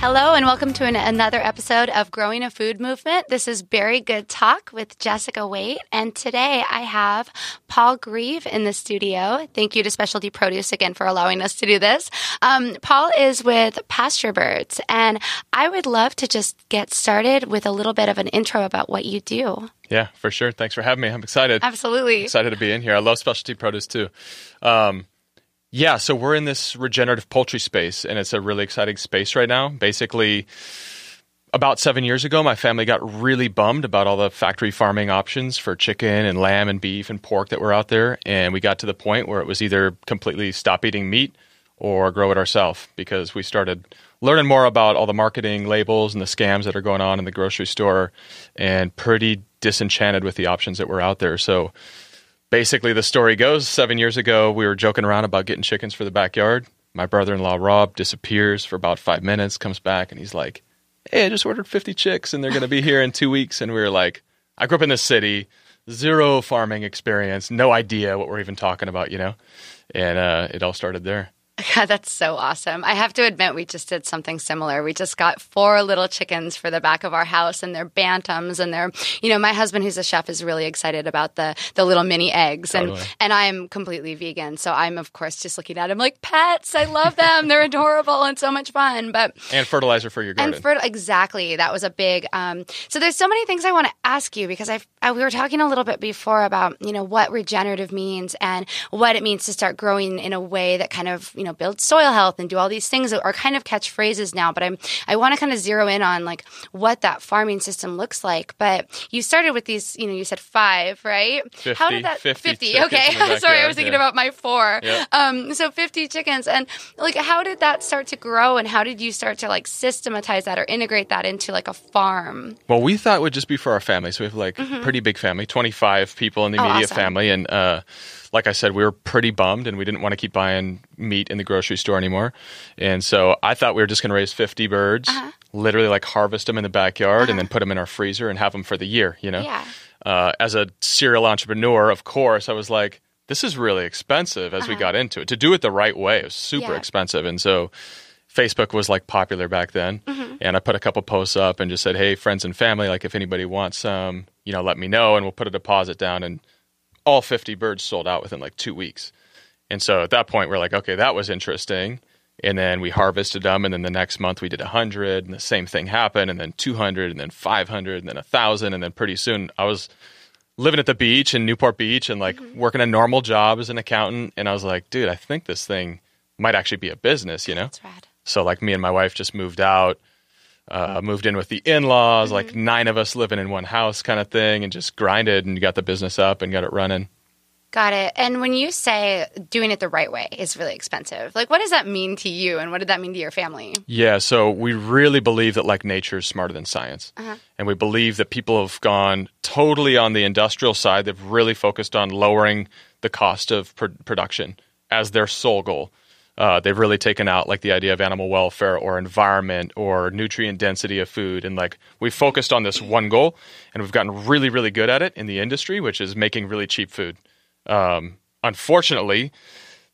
Hello, and welcome to an, another episode of Growing a Food Movement. This is Very Good Talk with Jessica Waite, and today I have Paul Greive in the studio. Thank you to Specialty Produce again for allowing us to do this. Um, Paul is with Pasture Birds, and I would love to just get started with a little bit of an intro about what you do. Yeah, for sure. Thanks for having me. I'm excited. Absolutely. Excited to be in here. I love specialty produce too. Um, yeah, so we're in this regenerative poultry space, and it's a really exciting space right now. Basically, about seven years ago, my family got really bummed about all the factory farming options for chicken and lamb and beef and pork that were out there. And we got to the point where it was either completely stop eating meat or grow it ourselves because we started learning more about all the marketing labels and the scams that are going on in the grocery store and pretty disenchanted with the options that were out there. So, basically the story goes seven years ago we were joking around about getting chickens for the backyard. My brother-in-law rob disappears for about five minutes comes back and he's like hey i just ordered 50 chicks and they're going to be here in two weeks. And we were like i grew up in the city zero farming experience no idea what we're even talking about you know? And uh, it all started there God, that's so awesome. I have to admit, we just did something similar. We just got four little chickens for the back of our house, and they're bantams, and they're, you know, my husband, who's a chef, is really excited about the the little mini eggs, Totally. and and I'm completely vegan, so I'm of course just looking at them like pets. I love them. they're adorable and so much fun. But and fertilizer for your garden and fertile, exactly. That was a big. Um, so there's so many things I want to ask you because I've, I we were talking a little bit before about you know what regenerative means and what it means to start growing in a way that kind of you know builds soil health and do all these things that are kind of catchphrases now. But I'm I want to kind of zero in on like what that farming system looks like. But you started with these. You know, you said five, right? 50, How did that 50 50 chickens okay. Sorry, I was thinking yeah. about my four. Yeah. Um, so 50 chickens and like how did that start to grow and how did you start to like systematize that or integrate that into like a farm? Well, we thought it would just be for our family. So we have like a pretty big family, 25 people in the Mm-hmm. Oh, immediate awesome. family. And uh, like I said, we were pretty bummed and we didn't want to keep buying meat in the grocery store anymore. And so I thought we were just going to raise 50 birds, Uh-huh. literally like harvest them in the backyard and then put them in our freezer and have them for the year, you know? Yeah. Uh, as a serial entrepreneur, of course, I was like, this is really expensive as we got into it. To do it the right way, it was super Uh-huh. Yeah. expensive. And so Facebook was like popular back then. Mm-hmm. And I put a couple posts up and just said, hey, friends and family, like if anybody wants some, you know, let me know and we'll put a deposit down. And all 50 birds sold out within like two weeks. And so at that point, we're like, okay, that was interesting. And then we harvested them. And then the next month we did 100 and the same thing happened. And then 200 and then 500 and then 1,000. And then pretty soon I was living at the beach in Newport Beach and like mm-hmm. working a normal job as an accountant. And I was like, dude, I think this thing might actually be a business, you know? That's rad. So like me and my wife just moved out, uh, moved in with the in-laws, like nine of us living in one house kind of thing and just grinded and got the business up and got it running. Got it. And when you say doing it the right way is really expensive, like what does that mean to you and what did that mean to your family? Yeah, so we really believe that like nature is smarter than science. And we believe that people have gone totally on the industrial side. They've really focused on lowering the cost of pr- production as their sole goal. Uh, they've really taken out like the idea of animal welfare or environment or nutrient density of food. And like we've focused on this one goal and we've gotten really, really good at it in the industry, which is making really cheap food. Um, unfortunately,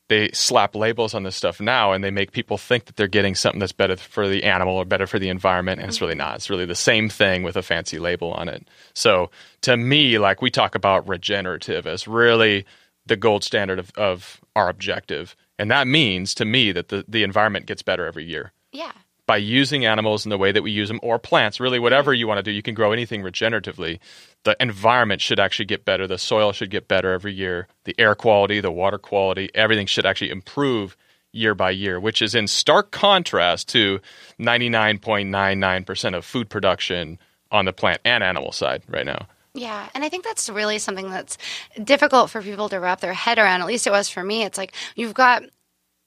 they slap labels on this stuff now and they make people think that they're getting something that's better for the animal or better for the environment and it's really not it's really the same thing with a fancy label on it so to me like we talk about regenerative as really the gold standard of, of our objective and that means to me that the, the environment gets better every year Yeah. by using animals in the way that we use them or plants really whatever you want to do you can grow anything regeneratively the environment should actually get better the soil should get better every year the air quality the water quality everything should actually improve year by year which is in stark contrast to 99.99% of food production on the plant and animal side right now. Yeah, and I think that's really something that's difficult for people to wrap their head around. At least it was for me. It's like you've got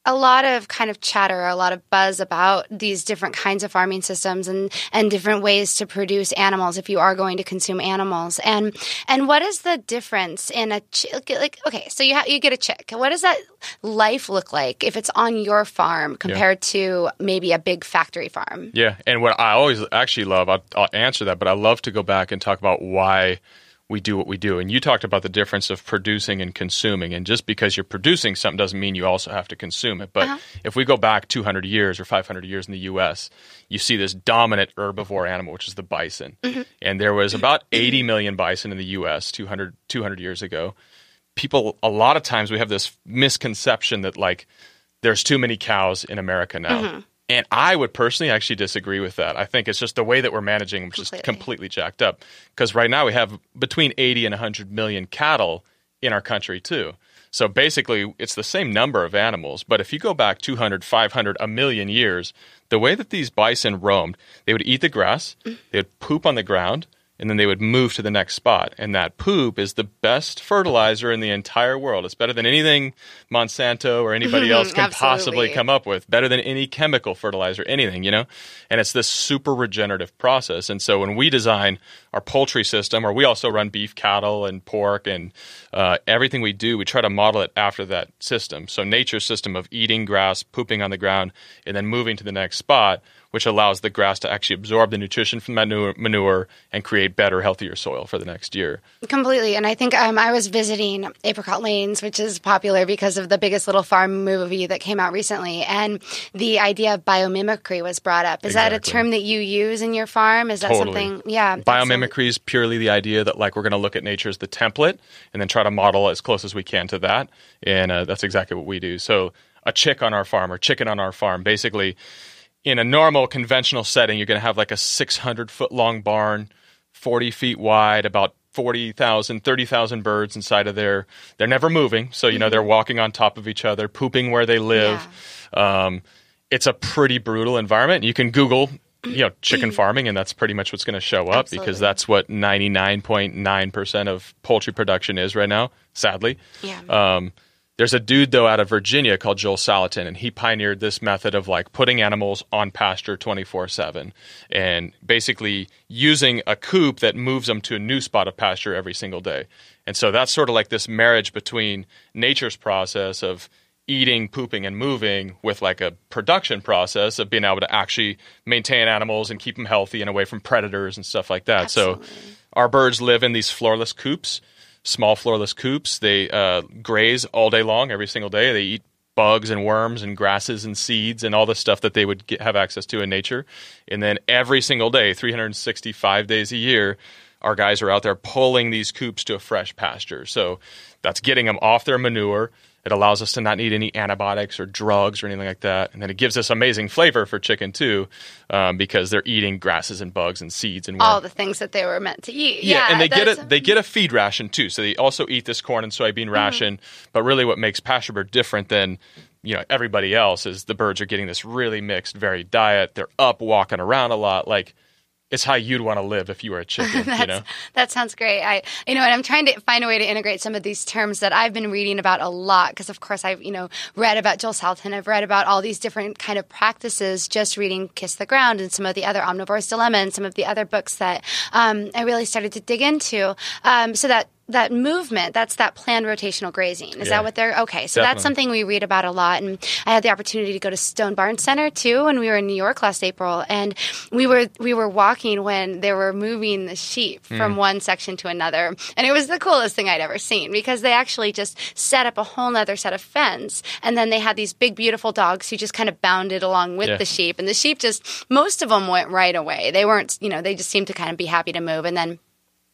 a lot of kind of chatter, a lot of buzz about these different kinds of farming systems and and different ways to produce animals if you are going to consume animals. And and what is the difference in a ch- like okay, so you ha- you get a chick. What does that life look like if it's on your farm compared yeah. to maybe a big factory farm? Yeah, and what I always actually love, I'll, I'll answer that, but I love to go back and talk about why we do what we do. And you talked about the difference of producing and consuming. And just because you're producing something doesn't mean you also have to consume it. But uh-huh. if we go back 200 years or 500 years in the U.S., you see this dominant herbivore animal, which is the bison. Mm-hmm. And there was about 80 million bison in the U.S. 200, 200 years ago. People, a lot of times, we have this misconception that like there's too many cows in America now. Mm-hmm. And I would personally actually disagree with that. I think it's just the way that we're managing, which completely. is completely jacked up. Because right now we have between 80 and 100 million cattle in our country, too. So basically, it's the same number of animals. But if you go back 200, 500, a million years, the way that these bison roamed, they would eat the grass, mm. they would poop on the ground, and then they would move to the next spot. And that poop is the best fertilizer in the entire world. It's better than anything Monsanto or anybody else can possibly come up with, better than any chemical fertilizer, anything, you know? And it's this super regenerative process. And so when we design our poultry system, or we also run beef, cattle, and pork, and uh, everything we do, we try to model it after that system. So nature's system of eating grass, pooping on the ground, and then moving to the next spot which allows the grass to actually absorb the nutrition from manure, manure and create better, healthier soil for the next year. Completely. And I think um, I was visiting Apricot Lanes, which is popular because of the Biggest Little Farm movie that came out recently. And the idea of biomimicry was brought up. Is exactly. that a term that you use in your farm? Is that totally. something? Yeah. Biomimicry is purely the idea that, like, we're going to look at nature as the template and then try to model as close as we can to that. And uh, that's exactly what we do. So, a chick on our farm or chicken on our farm, basically, in a normal conventional setting, you're going to have like a 600 foot long barn, 40 feet wide, about 40,000, 30,000 birds inside of there. They're never moving. So, you know, they're mm-hmm. walking on top of each other, pooping where they live. Yeah. Um, it's a pretty brutal environment. You can Google, you know, chicken farming, and that's pretty much what's going to show up Absolutely. because that's what 99.9% of poultry production is right now, sadly. Yeah. Um, there's a dude though out of Virginia called Joel Salatin, and he pioneered this method of like putting animals on pasture 24 seven, and basically using a coop that moves them to a new spot of pasture every single day. And so that's sort of like this marriage between nature's process of eating, pooping, and moving with like a production process of being able to actually maintain animals and keep them healthy and away from predators and stuff like that. Absolutely. So our birds live in these floorless coops small floorless coops. They uh, graze all day long, every single day. They eat bugs and worms and grasses and seeds and all the stuff that they would get, have access to in nature. And then every single day, 365 days a year, our guys are out there pulling these coops to a fresh pasture. So that's getting them off their manure, it allows us to not need any antibiotics or drugs or anything like that. And then it gives us amazing flavor for chicken too, um, because they're eating grasses and bugs and seeds and all the things that they were meant to eat. Yeah, yeah and they get a they get a feed ration too. So they also eat this corn and soybean mm-hmm. ration. But really, what makes Pasturebird different than you know everybody else is the birds are getting this really mixed, varied diet. They're up, walking around a lot, like it's how you'd want to live if you were a chicken. you know, that sounds great. I, you know, and I'm trying to find a way to integrate some of these terms that I've been reading about a lot because, of course, I've you know read about Joel Salatin. I've read about all these different kind of practices. Just reading "Kiss the Ground" and some of the other Omnivore's Dilemma and some of the other books that um, I really started to dig into. Um, so that that movement that's that planned rotational grazing is yeah. that what they're okay so Definitely. that's something we read about a lot and i had the opportunity to go to stone barn center too when we were in new york last april and we were we were walking when they were moving the sheep mm. from one section to another and it was the coolest thing i'd ever seen because they actually just set up a whole nother set of fence and then they had these big beautiful dogs who just kind of bounded along with yeah. the sheep and the sheep just most of them went right away they weren't you know they just seemed to kind of be happy to move and then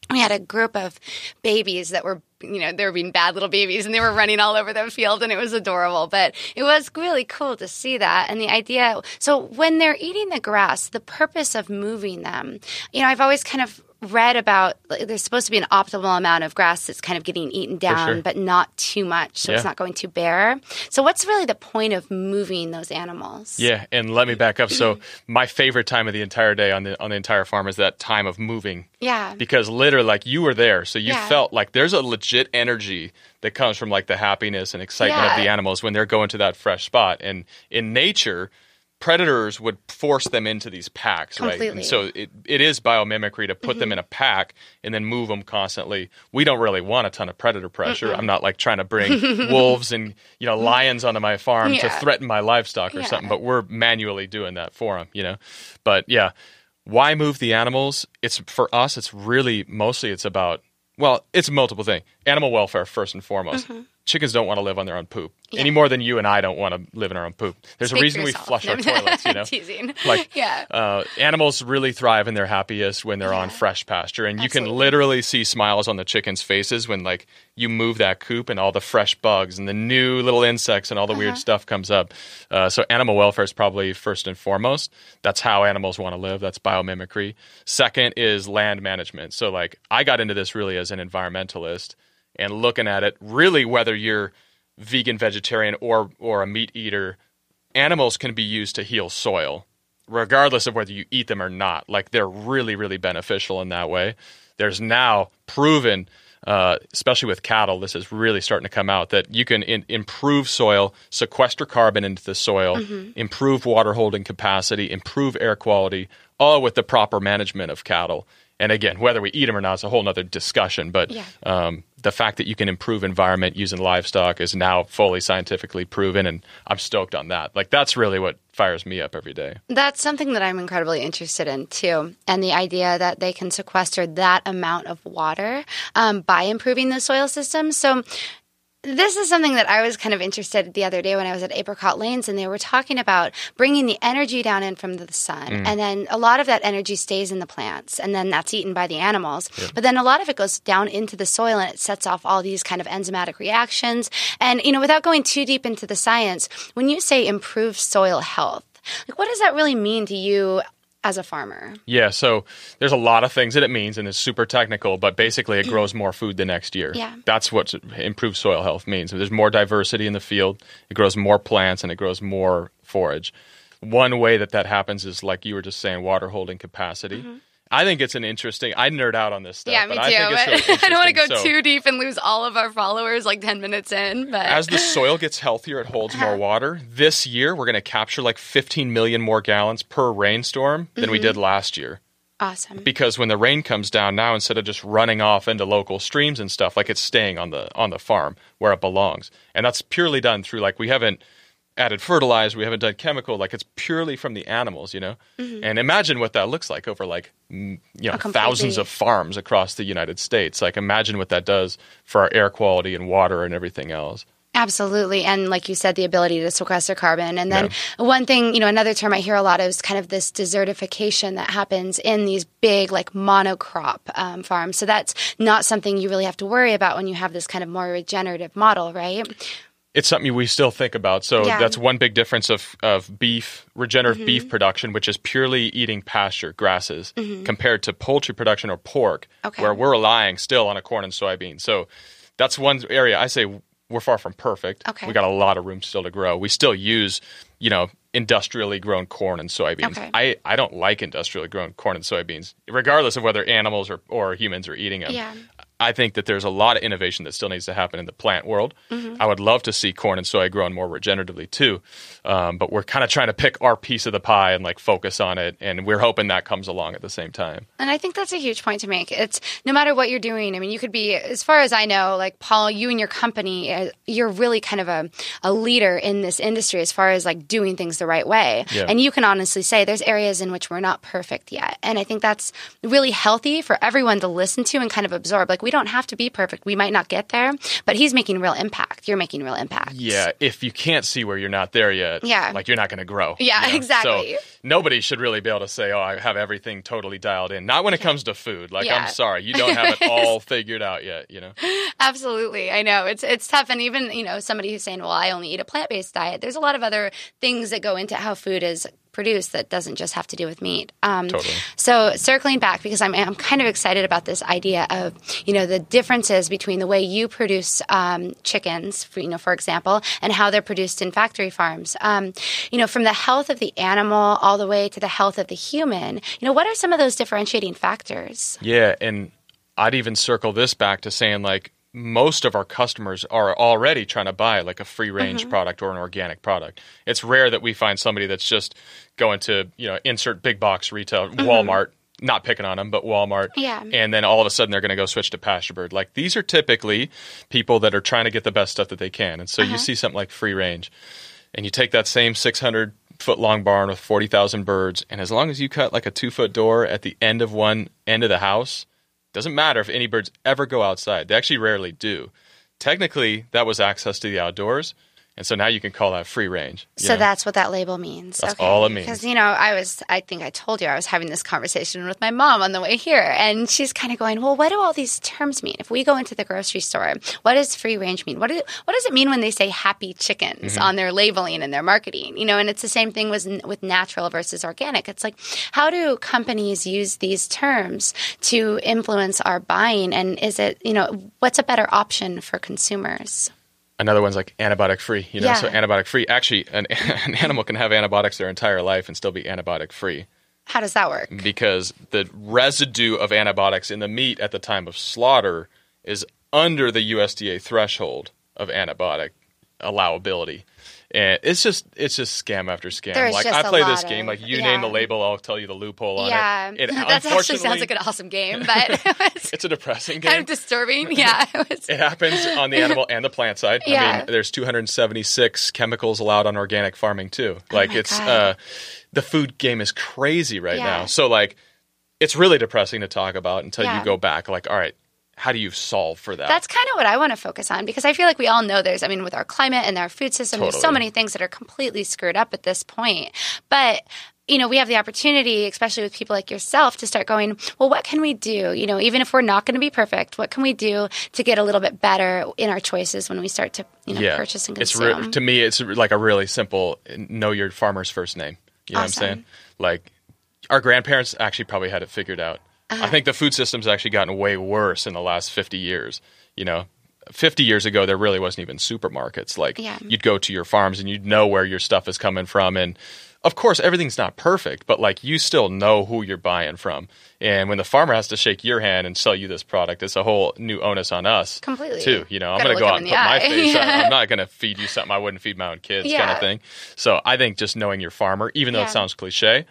we had a group of babies that were you know they were being bad little babies and they were running all over the field and it was adorable but it was really cool to see that and the idea so when they're eating the grass the purpose of moving them you know i've always kind of read about like, there's supposed to be an optimal amount of grass that's kind of getting eaten down, sure. but not too much, so it's not going too bare. So, what's really the point of moving those animals? Yeah, and let me back up. So my favorite time of the entire day on the on the entire farm is that time of moving. Yeah. Because literally like you were there, so you Yeah. felt like there's a legit energy that comes from like the happiness and excitement of the animals when they're going to that fresh spot. And in nature, predators would force them into these packs, right? And so it, it is biomimicry to put them mm-hmm. in a pack and then move them constantly. We don't really want a ton of predator pressure. I'm not like trying to bring wolves and you know lions onto my farm to threaten my livestock or Yeah. something, but we're manually doing that for them, you know. But yeah, why move the animals? It's for us. It's really mostly it's about well, it's a multiple thing. Animal welfare first and foremost. Mm-hmm. Chickens don't want to live on their own poop. Yeah. any more than you and I don't want to live in our own poop. There's Speak a reason we flush our toilets, you know. Teasing. Like yeah. uh, animals really thrive and they're happiest when they're on fresh pasture, and you can literally see smiles on the chickens' faces when like you move that coop and all the fresh bugs and the new little insects and all the Uh-huh. weird stuff comes up. Uh, so animal welfare is probably first and foremost. That's how animals want to live. That's biomimicry. Second is land management. So like I got into this really as an environmentalist and looking at it really whether you're vegan, vegetarian, or or a meat eater, animals can be used to heal soil, regardless of whether you eat them or not. Like they're really, really beneficial in that way. There's now proven, uh, especially with cattle, this is really starting to come out that you can in- improve soil, sequester carbon into the soil, improve water holding capacity, improve air quality, all with the proper management of cattle. And again, whether we eat them or not is a whole nother discussion. But Yeah. um, the fact that you can improve environment using livestock is now fully scientifically proven, and I'm stoked on that. Like that's really what fires me up every day. That's something that I'm incredibly interested in too. And the idea that they can sequester that amount of water um, by improving the soil system. So, this is something that I was kind of interested the other day when I was at Apricot Lanes, and they were talking about bringing the energy down in from the sun, mm. and then a lot of that energy stays in the plants, and then that's eaten by the animals. But then a lot of it goes down into the soil, and it sets off all these kind of enzymatic reactions. And you know, without going too deep into the science, when you say improve soil health, like what does that really mean to you as a farmer? Yeah, so there's a lot of things that it means, and it's super technical, but basically it grows more food the next year. Yeah. That's what improved soil health means. There's more diversity in the field, it grows more plants, and it grows more forage. One way that that happens is like you were just saying, water holding capacity. Mm-hmm. I think it's an interesting. I nerd out on this stuff. Mm-hmm. yeah, me too. I, think it's really I don't want to go. So- too deep and lose all of our followers like 10 minutes in, but as the soil gets healthier, it holds more water. This year, we're going to capture like 15 million more gallons per rainstorm than we did last year. awesome. Because when the rain comes down now, instead of just running off into local streams and stuff, like it's staying on the on the farm where it belongs, and that's purely done through like we haven't added fertilizer, we haven't done chemical, like it's purely from the animals, you know. And imagine what that looks like over like you know thousands of farms across the United States. Like imagine what that does for our air quality and water and everything else. Absolutely. And like you said, the ability to sequester carbon. And then one thing, you know, another term I hear a lot of is kind of this desertification that happens in these big, like monocrop um, farms. So that's not something you really have to worry about when you have this kind of more regenerative model, right? It's something we still think about. So Yeah. Mm-hmm. that's one big difference of, of beef, regenerative beef production, which is purely eating pasture, grasses, compared to poultry production or pork, Okay. where we're relying still on a corn and soybean. So that's one area I say we're far from perfect. Okay. We got a lot of room still to grow. We still use, you know, industrially grown corn and soybeans. Okay. I, I don't like industrially grown corn and soybeans, regardless of whether animals or, or humans are eating them. Yeah. I think that there's a lot of innovation that still needs to happen in the plant world. Mm-hmm. I would love to see corn and soy grown more regeneratively too, um, but we're kind of trying to pick our piece of the pie and like focus on it, and we're hoping that comes along at the same time. And I think that's a huge point to make. It's no matter what you're doing. I mean, you could be, as far as I know, like Paul, you and your company, uh, you're really kind of a, a leader in this industry as far as like doing things the right way. Yeah. And you can honestly say there's areas in which we're not perfect yet. And I think that's really healthy for everyone to listen to and kind of absorb. Like, we don't have to be perfect. We might not get there, but he's making real impact. You're making real impact. Yeah, if you can't see where you're not there yet, Yeah. like you're not going to grow. Yeah, you know? exactly. So nobody should really be able to say, "Oh, I have everything totally dialed in." Not when it comes to food. Like, Yeah. I'm sorry, you don't have it all figured out yet. You know. Absolutely. I know. It's it's tough and even, you know, somebody who's saying, "Well, I only eat a plant-based diet." There's a lot of other things that go into how food is produce that doesn't just have to do with meat. Um, Totally. So circling back, because I'm, I'm kind of excited about this idea of, you know, the differences between the way you produce um, chickens, for, you know, for example, and how they're produced in factory farms. Um, you know, from the health of the animal all the way to the health of the human, you know, what are some of those differentiating factors? Yeah, and I'd even circle this back to saying like most of our customers are already trying to buy like a free range Mm-hmm. product or an organic product. It's rare that we find somebody that's just going to, you know, insert big box retail, Walmart, not picking on them, but Walmart. Mm-hmm. Yeah. And then all of a sudden they're going to go switch to Pasturebird. Like these are typically people that are trying to get the best stuff that they can. And so Uh-huh. you see something like free range and you take that same 600 foot long barn with 40,000 birds and as long as you cut like a 2 foot door at the end of one end of the house, doesn't matter if any birds ever go outside. They actually rarely do. Technically, that was access to the outdoors. And so now you can call that free range. So know? that's what that label means. That's all it means. Because you know, I was, I think I told you I was having this conversation with my mom on the way here, and she's kind of going, "Well, what do all these terms mean? If we go into the grocery store, what does free range mean? What do, what does it mean when they say happy chickens Mm-hmm. on their labeling and their marketing? You know, and it's the same thing with with natural versus organic. It's like, how do companies use these terms to influence our buying? And is it, you know, what's a better option for consumers? Another one's like antibiotic free. You know, Yeah. so antibiotic free. Actually, an, an animal can have antibiotics their entire life and still be antibiotic free How does that work? because the residue of antibiotics in the meat at the time of slaughter is under the USDA threshold of antibiotic allowability. And it's just it's just scam after scam. There's like I play this game, of- like you name the label, I'll tell you the loophole on Yeah, it. it that actually sounds like an awesome game, but It's a depressing kind game. of disturbing. Yeah, it. It happens on the animal and the plant side. I Yeah. mean, there's 276 chemicals allowed on organic farming too. Like Oh it's uh the food game is crazy right Yeah. now. So like it's really depressing to talk about until Yeah. you go back like all right, how do you solve for that? That's kind of what I want to focus on because I feel like we all know there's, I mean, with our climate and our food system, there's so many things that are completely screwed up at this point. But you know, we have the opportunity, especially with people like yourself, to start going, well, what can we do? You know, even if we're not going to be perfect, what can we do to get a little bit better in our choices when we start to, you know, yeah. purchase and it's consume? re- to me it's like a really simple know your farmer's first name. You know Awesome. what I'm saying? Like our grandparents actually probably had it figured out. Uh-huh. I think the food system's actually gotten way worse in the last 50 years. You know, 50 years ago there really wasn't even supermarkets. Like Yeah. you'd go to your farms and you'd know where your stuff is coming from and of course everything's not perfect, but like you still know who you're buying from. And when the farmer has to shake your hand and sell you this product, it's a whole new onus on us. Completely. Too, you know, I'm going to go out and put my eye. face on. I'm not going to feed you something I wouldn't feed my own kids kind of thing. So I think just knowing your farmer, even though Yeah. it sounds cliche,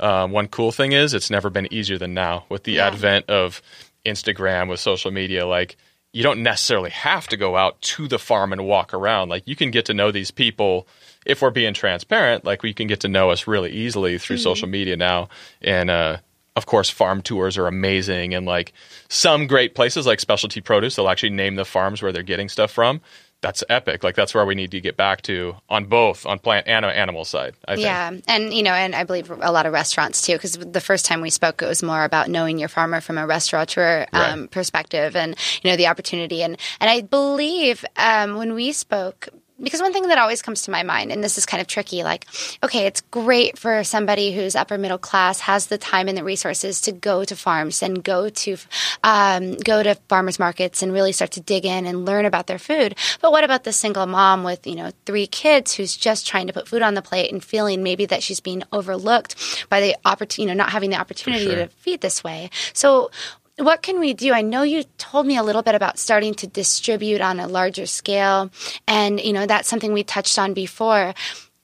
um, one cool thing is it's never been easier than now with the Yeah. advent of Instagram, with social media. Like you don't necessarily have to go out to the farm and walk around. Like you can get to know these people if we're being transparent. Like we can get to know us really easily through Mm-hmm. social media now, and uh, of course, farm tours are amazing. And like some great places like Specialty Produce, they'll actually name the farms where they're getting stuff from. That's epic. Like that's where we need to get back to on both on plant and animal side. I think. Yeah, and you know, and I believe a lot of restaurants too, because the first time we spoke, it was more about knowing your farmer from a restaurateur um, Right. perspective, and you know the opportunity, and and I believe um, when we spoke. Because one thing that always comes to my mind, and this is kind of tricky, like, okay, it's great for somebody who's upper middle class, has the time and the resources to go to farms and go to um, go to farmers markets and really start to dig in and learn about their food. But what about the single mom with you know three kids who's just trying to put food on the plate and feeling maybe that she's being overlooked by the opportunity, you know, not having the opportunity sure. to feed this way. So. What can we do? I know you told me a little bit about starting to distribute on a larger scale, and you know that's something we touched on before.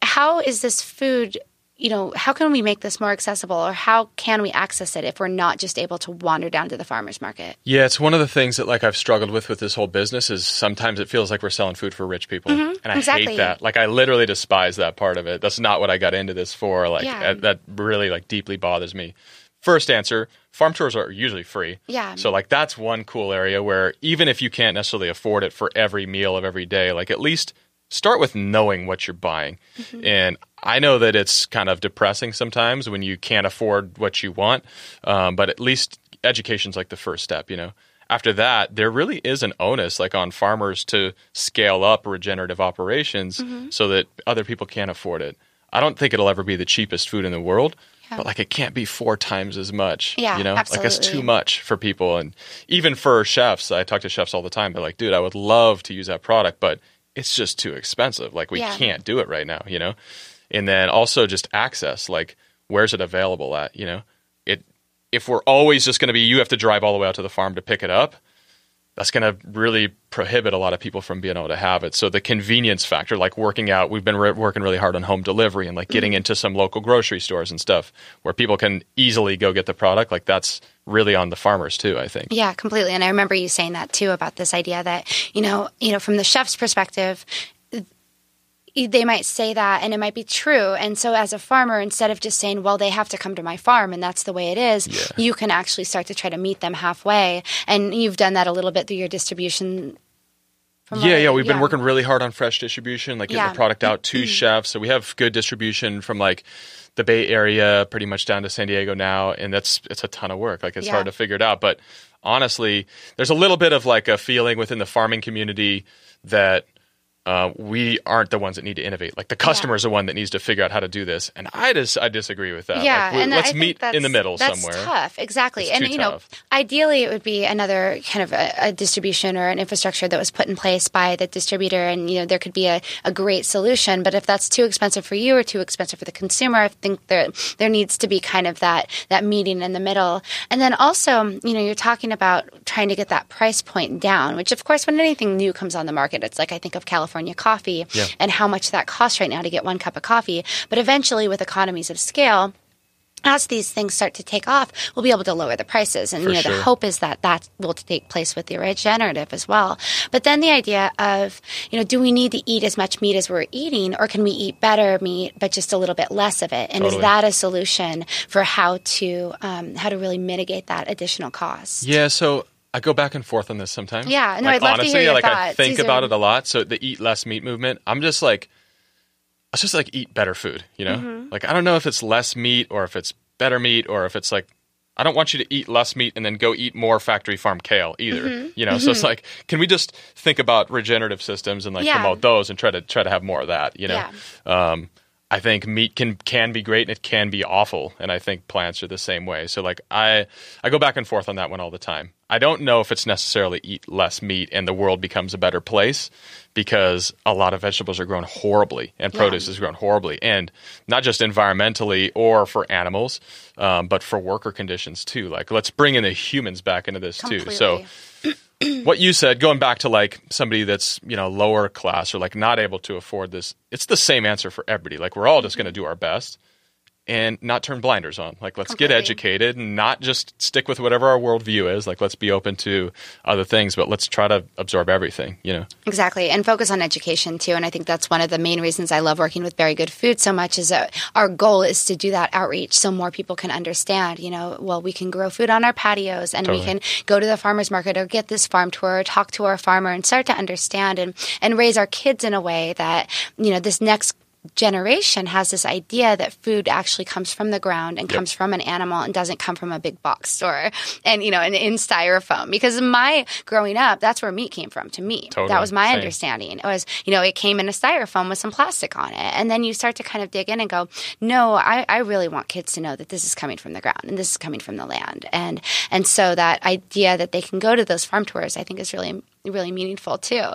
How is this food you know, how can we make this more accessible or how can we access it if we're not just able to wander down to the farmer's market? Yeah, it's one of the things that like I've struggled with with this whole business is sometimes it feels like we're selling food for rich people, and I Mm-hmm. exactly. hate that. Like I literally despise that part of it. That's not what I got into this for. Like Yeah. that really like deeply bothers me. First answer: farm tours are usually free. Yeah. So like that's one cool area where even if you can't necessarily afford it for every meal of every day, like at least start with knowing what you're buying. Mm-hmm. And I know that it's kind of depressing sometimes when you can't afford what you want, um, but at least education's like the first step, you know. After that, there really is an onus like on farmers to scale up regenerative operations Mm-hmm. so that other people can't afford it. I don't think it'll ever be the cheapest food in the world. But like it can't be four times as much. Yeah, you know, like it's absolutely. too much for people, and even for chefs. I talk to chefs all the time. They're like, dude, I would love to use that product, but it's just too expensive. Like we Yeah. can't do it right now. You know, and then also just access. Like, where's it available at? You know, it if we're always just going to be, you have to drive all the way out to the farm to pick it up that's going to really prohibit a lot of people from being able to have it. So the convenience factor, like working out, we've been re- working really hard on home delivery and like getting Mm-hmm. into some local grocery stores and stuff where people can easily go get the product. Like that's really on the farmers too, I think. Yeah, completely. And I remember you saying that too about this idea that you know, you know, from the chef's perspective, they might say that and it might be true. And so as a farmer, instead of just saying, well, they have to come to my farm and that's the way it is, Yeah. you can actually start to try to meet them halfway. And you've done that a little bit through your distribution. From Yeah, yeah, we've been working really hard on fresh distribution, like getting Yeah. the product out to mm-hmm. chefs. So we have good distribution from like the Bay Area, pretty much down to San Diego now, and that's it's a ton of work. Like it's Yeah. hard to figure it out, but honestly, there's a little bit of like a feeling within the farming community that uh, we aren't the ones that need to innovate. Like the customer is the one that needs to figure out how to do this, and I just I disagree with that. Yeah, Like, we- and let's meet in the middle that's somewhere. Tough, exactly. It's and you know, ideally, it would be another kind of a, a distribution or an infrastructure that was put in place by the distributor, and you know, there could be a, a great solution. But if that's too expensive for you or too expensive for the consumer, I think there there needs to be kind of that that meeting in the middle. And then also, you know, you're talking about trying to get that price point down, which of course, when anything new comes on the market, it's like I think of California coffee Yeah. and how much that costs right now to get one cup of coffee. But eventually, with economies of scale as these things start to take off, we'll be able to lower the prices. And For you know, sure. the hope is that that will take place with the regenerative as well. But then the idea of, you know, do we need to eat as much meat as we're eating, or can we eat better meat but just a little bit less of it? And Totally. is that a solution for how to um, how to really mitigate that additional cost? Yeah, so I go back and forth on this sometimes. Yeah, no, like, I'd love to honestly, hear your like I think These about are- it a lot. So the eat less meat movement, I'm just like, let's just like eat better food. You know, Mm-hmm. like I don't know if it's less meat or if it's better meat or if it's like. I don't want you to eat less meat and then go eat more factory farm kale either. Mm-hmm. You know, so it's like, can we just think about regenerative systems and like Yeah. promote those and try to try to have more of that? You know, um, I think meat can can be great and it can be awful, and I think plants are the same way. So like I I go back and forth on that one all the time. I don't know if it's necessarily eat less meat and the world becomes a better place because a lot of vegetables are grown horribly and produce is grown horribly, and not just environmentally or for animals, um, but for worker conditions too. Like let's bring in the humans back into this too. So what you said, going back to like somebody that's you know lower class or like not able to afford this, it's the same answer for everybody. Like we're all just going to do our best and not turn blinders on. Like let's get educated and not just stick with whatever our worldview is. Like let's be open to other things, but let's try to absorb everything. You know, Exactly, and focus on education too. And I think that's one of the main reasons I love working with Very Good Food so much. Is that our goal is to do that outreach so more people can understand. You know, well, we can grow food on our patios, and we can go to the farmers market or get this farm tour, or talk to our farmer, and start to understand and and raise our kids in a way that you know this next generation has this idea that food actually comes from the ground and Yep. comes from an animal and doesn't come from a big box store and you know and in styrofoam because my growing up that's where meat came from to me Totally. that was my Same. understanding it was you know it came in a styrofoam with some plastic on it and then you start to kind of dig in and go no I, I really want kids to know that this is coming from the ground and this is coming from the land and and so that idea that they can go to those farm tours I think is really really meaningful too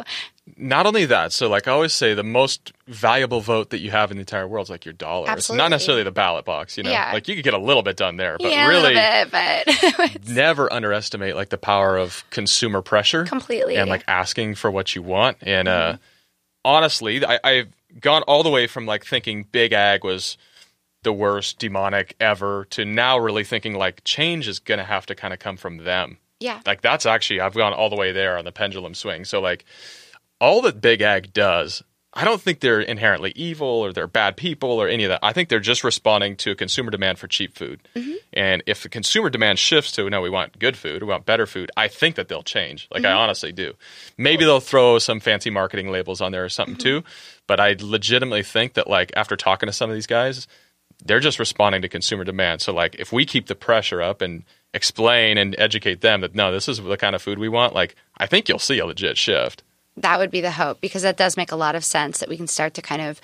not only that. So like I always say, the most valuable vote that you have in the entire world is like your dollar. It's not necessarily the ballot box. You know, Yeah. like you could get a little bit done there, but yeah really. bit but never underestimate like the power of consumer pressure Completely. and like asking for what you want and uh honestly I, i've gone all the way from like thinking big ag was the worst demonic ever to now really thinking like change is gonna have to kind of come from them yeah like that's actually i've gone all the way there on the pendulum swing so like all that big ag does i don't think they're inherently evil or they're bad people or any of that. I think they're just responding to a consumer demand for cheap food. Mm-hmm. And if the consumer demand shifts to no we want good food we want better food i think that they'll change. Like i mm-hmm. honestly do. Maybe they'll throw some fancy marketing labels on there or something mm-hmm. too. But i legitimately think that like after talking to some of these guys they're just responding to consumer demand. So like if we keep the pressure up and explain and educate them that no, this is the kind of food we want, like I think you'll see a legit shift. That would be the hope because that does make a lot of sense that we can start to kind of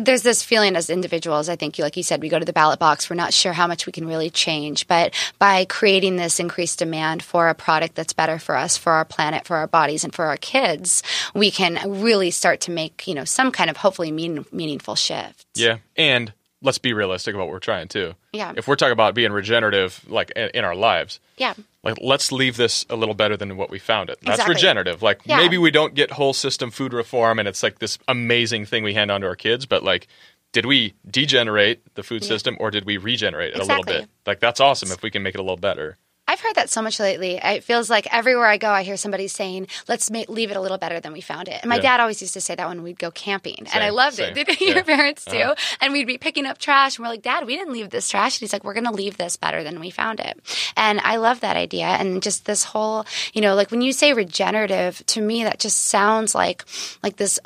there's this feeling as individuals i think like you said we go to the ballot box we're not sure how much we can really change but by creating this increased demand for a product that's better for us for our planet for our bodies and for our kids we can really start to make you know some kind of hopefully mean, meaningful shift. Yeah and let's be realistic about what we're trying to. Yeah. if we're talking about being regenerative like in, in our lives yeah like let's leave this a little better than what we found it. That's Exactly. regenerative. Like Yeah. maybe we don't get whole system food reform and it's like this amazing thing we hand on to our kids, but like did we degenerate the food system or did we regenerate it a little bit? Like that's awesome if we can make it a little better. I've heard that so much lately. It feels like everywhere I go, I hear somebody saying, "Let's make, leave it a little better than we found it." And my Yeah. dad always used to say that when we'd go camping, and I loved same. it. Did Yeah. your parents too? Uh-huh. And we'd be picking up trash, and we're like, "Dad, we didn't leave this trash." And he's like, "We're going to leave this better than we found it." And I love that idea, and just this whole, you know, like when you say regenerative, to me that just sounds like like this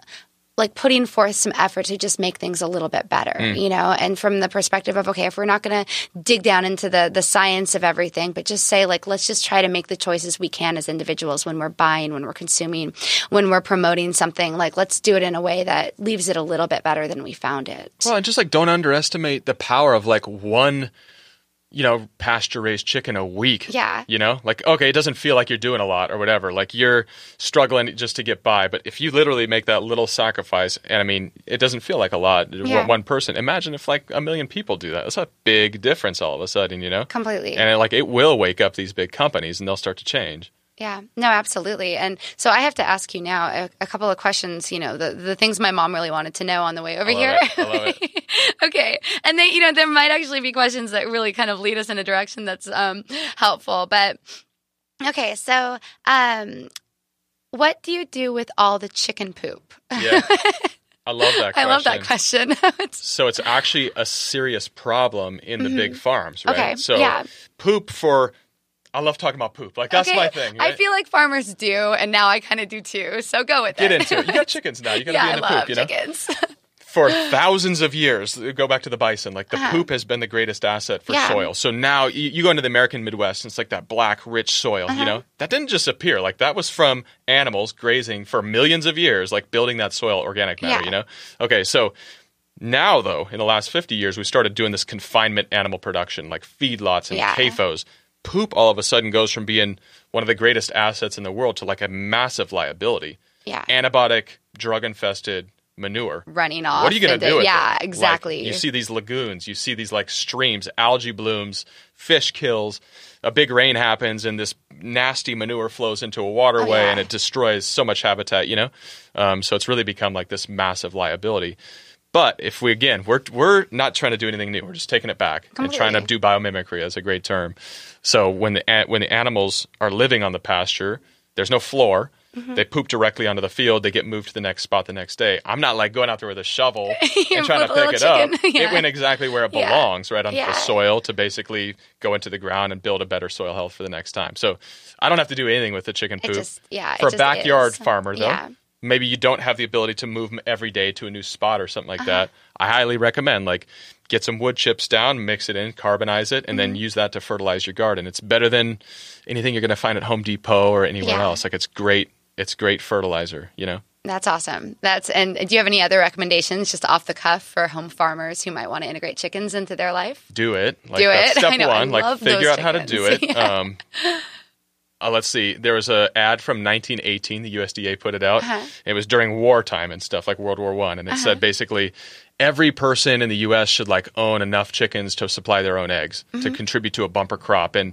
like putting forth some effort to just make things a little bit better, Mm. you know, and from the perspective of okay, if we're not going to dig down into the the science of everything, but just say like let's just try to make the choices we can as individuals when we're buying, when we're consuming, when we're promoting something, like let's do it in a way that leaves it a little bit better than we found it. Well, and just like don't underestimate the power of like one you know, pasture raised chicken a week. Yeah. You know, like, okay, it doesn't feel like you're doing a lot or whatever. Like you're struggling just to get by. But if you literally make that little sacrifice, and I mean, it doesn't feel like a lot, Yeah. one, one person. Imagine if like a million people do that. That's a big difference all of a sudden, you know? Completely. And it, like it will wake up these big companies and they'll start to change. Yeah, no, absolutely. And so I have to ask you now a, a couple of questions, you know, the, the things my mom really wanted to know on the way over here. it. I love it. okay. And they, you know, there might actually be questions that really kind of lead us in a direction that's um, helpful. But okay, so um, what do you do with all the chicken poop? Yeah. I love that question. I love that question. It's- So it's actually a serious problem in the big farms, right? Mm-hmm. Okay, So yeah. poop for I love talking about poop. Like that's okay, my thing. I feel like farmers do, and now I kind of do too. So go with that. Get it. into it. You got chickens now. You got to yeah, be I into love poop, you know? chickens. For thousands of years, go back to the bison, like the poop has been the greatest asset for Uh-huh. Yeah. soil. So now you, you go into the American Midwest and it's like that black, rich soil, Uh-huh. you know? That didn't just appear. Like that was from animals grazing for millions of years, like building that soil organic matter, Yeah. you know? Okay, so now though, in the last 50 years, we started doing this confinement animal production, like feedlots and Yeah. CAFOs. Poop all of a sudden goes from being one of the greatest assets in the world to like a massive liability. Yeah. Antibiotic, drug infested manure. Running off. What are you going to do with Yeah, it? exactly. Like, you see these lagoons, you see these like streams, algae blooms, fish kills. A big rain happens, and this nasty manure flows into a waterway, Oh, yeah. and it destroys so much habitat. You know, um, so it's really become like this massive liability. But if we again, we're we're not trying to do anything new. We're just taking it back and trying to do biomimicry. That's a great term. So when the when the animals are living on the pasture, there's no floor. Mm-hmm. They poop directly onto the field. They get moved to the next spot the next day. I'm not like going out there with a shovel and trying to pick it little up. Yeah. It went exactly where it Yeah. belongs, right onto Yeah. the soil to basically go into the ground and build a better soil health for the next time. So I don't have to do anything with the chicken poop. just- yeah, for a backyard is. farmer though. Maybe you don't have the ability to move them every day to a new spot or something like Uh-huh. that. I highly recommend like get some wood chips down, mix it in, carbonize it, and Mm-hmm. then use that to fertilize your garden. It's better than anything you're going to find at Home Depot or anywhere Yeah. else. Like it's great. It's great fertilizer. You know. That's awesome. That's and do you have any other recommendations just off the cuff for home farmers who might want to integrate chickens into their life? do it. Like Do it. step I know, I one. like love figure out how to do it. Yeah. Um, uh, let's see. There was a ad from 1918. The USDA put it out. Uh-huh. It was during wartime and stuff like World War One, and it said basically every person in the U.S. should like own enough chickens to supply their own eggs to Mm-hmm. contribute to a bumper crop. And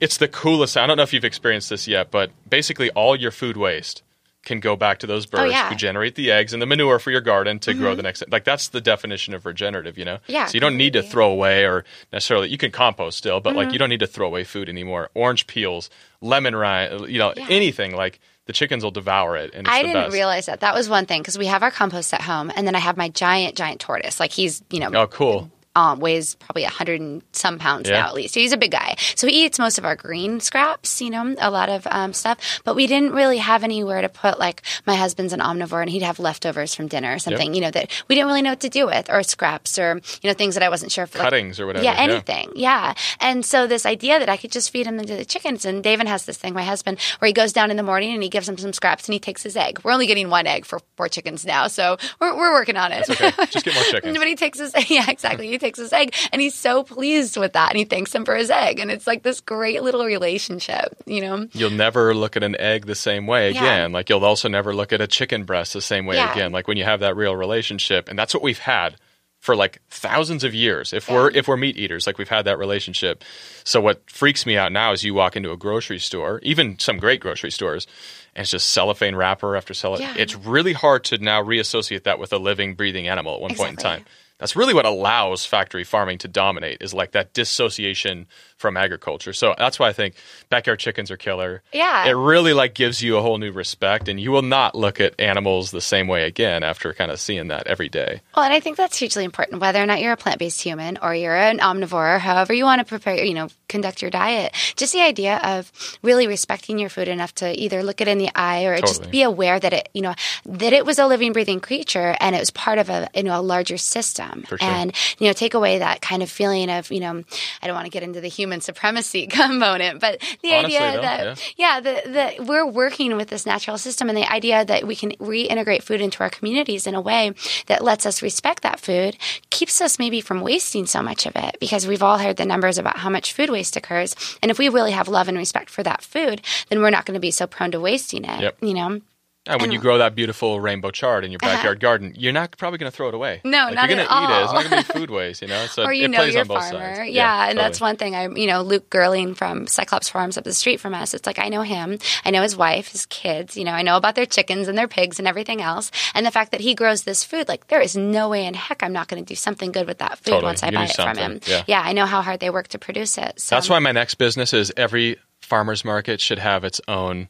it's the coolest. I don't know if you've experienced this yet, but basically all your food waste can go back to those birds Oh, yeah. Mm-hmm. who generate the eggs and the manure for your garden to grow the next like that's the definition of regenerative you know Yeah, so you don't need to throw away or necessarily you can compost still but Mm-hmm. like you don't need to throw away food anymore orange peels lemon rind you know Yeah. anything like the chickens will devour it and it's I the didn't best realize that. That was one thing because we have our compost at home, and then I have my giant, giant tortoise. Like he's, you know, oh cool um, weighs probably a hundred and some pounds Yeah. now at least. So he's a big guy. So he eats most of our green scraps, you know, a lot of um, stuff. But we didn't really have anywhere to put like my husband's an omnivore and he'd have leftovers from dinner or something, you know, that we didn't really know what to do with, or scraps, or you know, things that I wasn't sure like, Cuttings or whatever, Yeah, yeah. anything. Yeah. And so this idea that I could just feed him into the chickens, and David has this thing, my husband, where he goes down in the morning and he gives him some scraps and he takes his egg. We're only getting one egg for four chickens now, so we're, we're working on it. okay. Just get more chickens. but he takes his yeah, exactly. Takes his egg and he's so pleased with that and he thanks him for his egg. And it's like this great little relationship, you know? You'll never look at an egg the same way Yeah. again. Like you'll also never look at a chicken breast the same way Yeah. again. Like when you have that real relationship, and that's what we've had for like thousands of years. If we're if we're meat eaters, like we've had that relationship. So what freaks me out now is you walk into a grocery store, even some great grocery stores, and it's just cellophane wrapper after cellophane. Yeah. It's really hard to now reassociate that with a living, breathing animal at one point in time. That's really what allows factory farming to dominate is like that dissociation from agriculture. So that's why I think backyard chickens are killer. Yeah. It really like gives you a whole new respect and you will not look at animals the same way again after kind of seeing that every day. Well, and I think that's hugely important, whether or not you're a plant based human or you're an omnivore, however you want to prepare, you know, conduct your diet. Just the idea of really respecting your food enough to either look it in the eye or just be aware that it, you know, that it was a living, breathing creature and it was part of a, you know, a larger system. Sure. And, you know, take away that kind of feeling of, you know, I don't want to get into the human supremacy component, but the Honestly, idea though, that, yeah, the, the, we're working with this natural system and the idea that we can reintegrate food into our communities in a way that lets us respect that food keeps us maybe from wasting so much of it because we've all heard the numbers about how much food waste occurs. And if we really have love and respect for that food, then we're not going to be so prone to wasting it, Yep. you know? And when you grow that beautiful rainbow chard in your backyard garden, you're not probably going to throw it away. Uh-huh. No, like, not you're gonna eat it. It's not going to be food waste, you know. So or you it know plays your on both farmer. sides. Yeah, and that's one thing. I, you know, Luke Gerling from Cyclops Farms up the street from us. It's like I know him, I know his wife, his kids. You know, I know about their chickens and their pigs and everything else. And the fact that he grows this food, like there is no way in heck I'm not going to do something good with that food Totally. once I You buy it from him. Yeah. I know how hard they work to produce it. So. That's why my next business is every farmer's market should have its own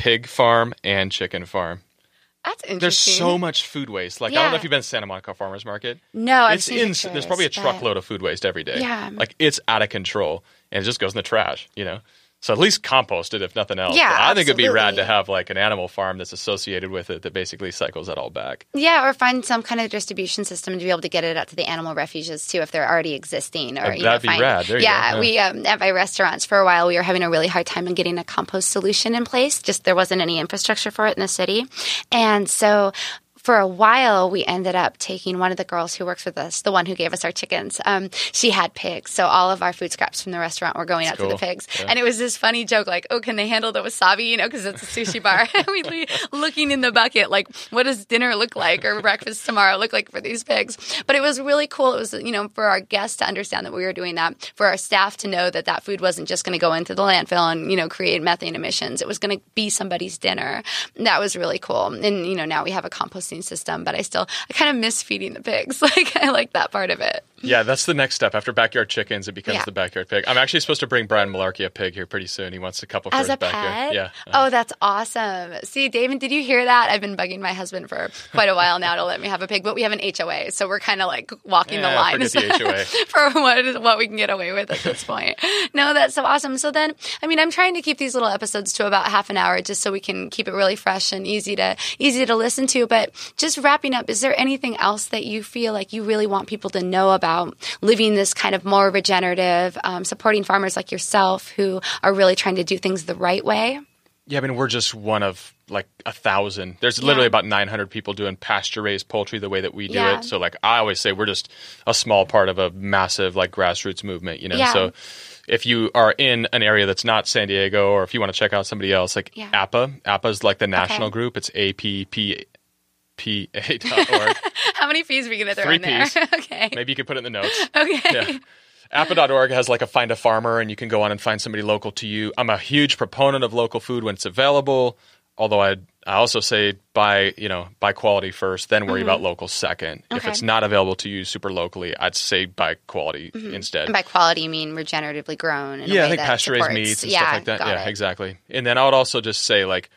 pig farm and chicken farm. That's interesting. There's so much food waste. Like I don't know if you've been to Santa Monica Farmers Market. No, I've it's seen ins- pictures, There's probably a but- truckload of food waste every day. Yeah. like it's out of control, and it just goes in the trash. You know, so at least compost it if nothing else. Yeah, But I think it'd be rad to have like an animal farm that's associated with it that basically cycles that all back. Yeah, or find some kind of distribution system to be able to get it out to the animal refuges too, if they're already existing. Or That'd- you know, that'd be find, rad. There yeah. Yeah. we um, at my restaurants for a while we were having a really hard time in getting a compost solution in place. Just there wasn't any infrastructure for it in the city, and so. For a while, we ended up taking one of the girls who works with us, the one who gave us our chickens. Um, she had pigs, so all of our food scraps from the restaurant were going out to the pigs. Yeah. And it was this funny joke, like, "Oh, can they handle the wasabi?" You know, because it's a sushi bar. we le- looking in the bucket, like, what does dinner look like or breakfast tomorrow look like for these pigs? But it was really cool. It was, you know, for our guests to understand that we were doing that, for our staff to know that that food wasn't just going to go into the landfill and you know create methane emissions. It was going to be somebody's dinner. That was really cool. And you know, now we have a composting system, but I still, I kind of miss feeding the pigs. Like, I like that part of it. Yeah, that's the next step. After backyard chickens, it becomes Yeah. the backyard pig. I'm actually supposed to bring Brian Malarkey a pig here pretty soon. He wants a couple for As his a backyard. pet? Yeah. Uh-huh. Oh, that's awesome. See, David, did you hear that? I've been bugging my husband for quite a while now to let me have a pig, but we have an HOA, so we're kind of like walking the Yeah, line forget the for what what we can get away with at this point. No, that's so awesome. So then, I mean, I'm trying to keep these little episodes to about half an hour just so we can keep it really fresh and easy to easy to listen to. But just wrapping up, is there anything else that you feel like you really want people to know about living this kind of more regenerative, um, supporting farmers like yourself who are really trying to do things the right way? Yeah, I mean, we're just one of like a thousand. There's literally Yeah. about 900 people doing pasture raised poultry the way that we do Yeah. it. So, like, I always say we're just a small part of a massive, like, grassroots movement, you know? Yeah. So, if you are in an area that's not San Diego or if you want to check out somebody else, like Yeah. APA, APA is like the national Okay. group. It's APPA.org. How many fees are we going to throw Three in there? Ps. okay. Maybe you could put it in the notes. Okay. Yeah. APA.org has like a find a farmer, and you can go on and find somebody local to you. I'm a huge proponent of local food when it's available. Although I I also say buy you know buy quality first, then worry about local second. If Mm-hmm. It's not available to you super locally, I'd say buy quality instead. And by quality, you mean regeneratively grown. Yeah, I think pasture raised meats and yeah, stuff like that. Yeah, it. exactly. And then I would also just say like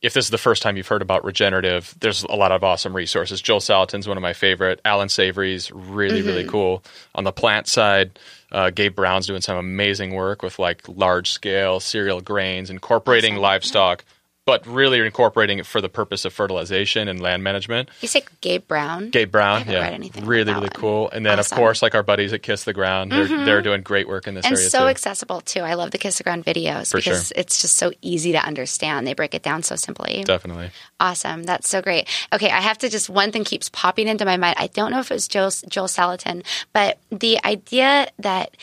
if this is the first time you've heard about regenerative, there's a lot of awesome resources. Joel Salatin's one of my favorite. Allan Savory's really, really Mm-hmm. cool. On the plant side, uh, Gabe Brown's doing some amazing work with like large scale cereal grains, incorporating livestock, but really incorporating it for the purpose of fertilization and land management. You say Gabe Brown? Gabe Brown, yeah, read anything about really, really cool. And then, Awesome. of course, like our buddies at Kiss the Ground, they're mm-hmm. they're doing great work in this and area so too. accessible too. I love the Kiss the Ground videos For because sure. it's just so easy to understand. They break it down so simply. Definitely. Awesome. That's so great. Okay, I have to just one thing keeps popping into my mind. I don't know if it was Joel, Joel Salatin, but the idea that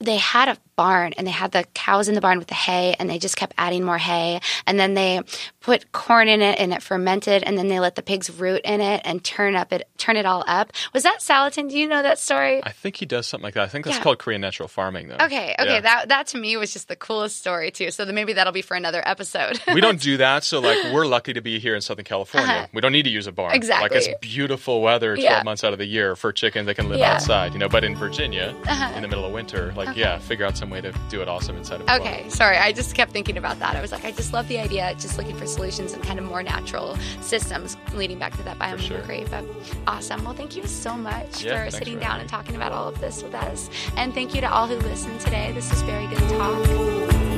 they had a barn and they had the cows in the barn with the hay and they just kept adding more hay and then they put corn in it and it fermented and then they let the pigs root in it and turn up it turn it all up. Was that Salatin? Do you know that story? I think he does something like that. I think that's Yeah. called Korean natural farming, though. Okay, okay, Yeah. that that to me was just the coolest story too. So then maybe that'll be for another episode. we don't do that. So like we're lucky to be here in Southern California. Uh-huh. We don't need to use a barn. Exactly. Like it's beautiful weather twelve Yeah. months out of the year for chickens. They can live outside, you know. But in Virginia, Uh-huh. in the middle of winter, like yeah, figure out some way to do it awesome inside of a Okay, sorry. I just kept thinking about that. I was like, I just love the idea, just looking for solutions and kind of more natural systems leading back to that biomimicry. But awesome. Well, thank you so much Yeah, for sitting for down and talking about all of this with us. And thank you to all who listened today. This was very good talk.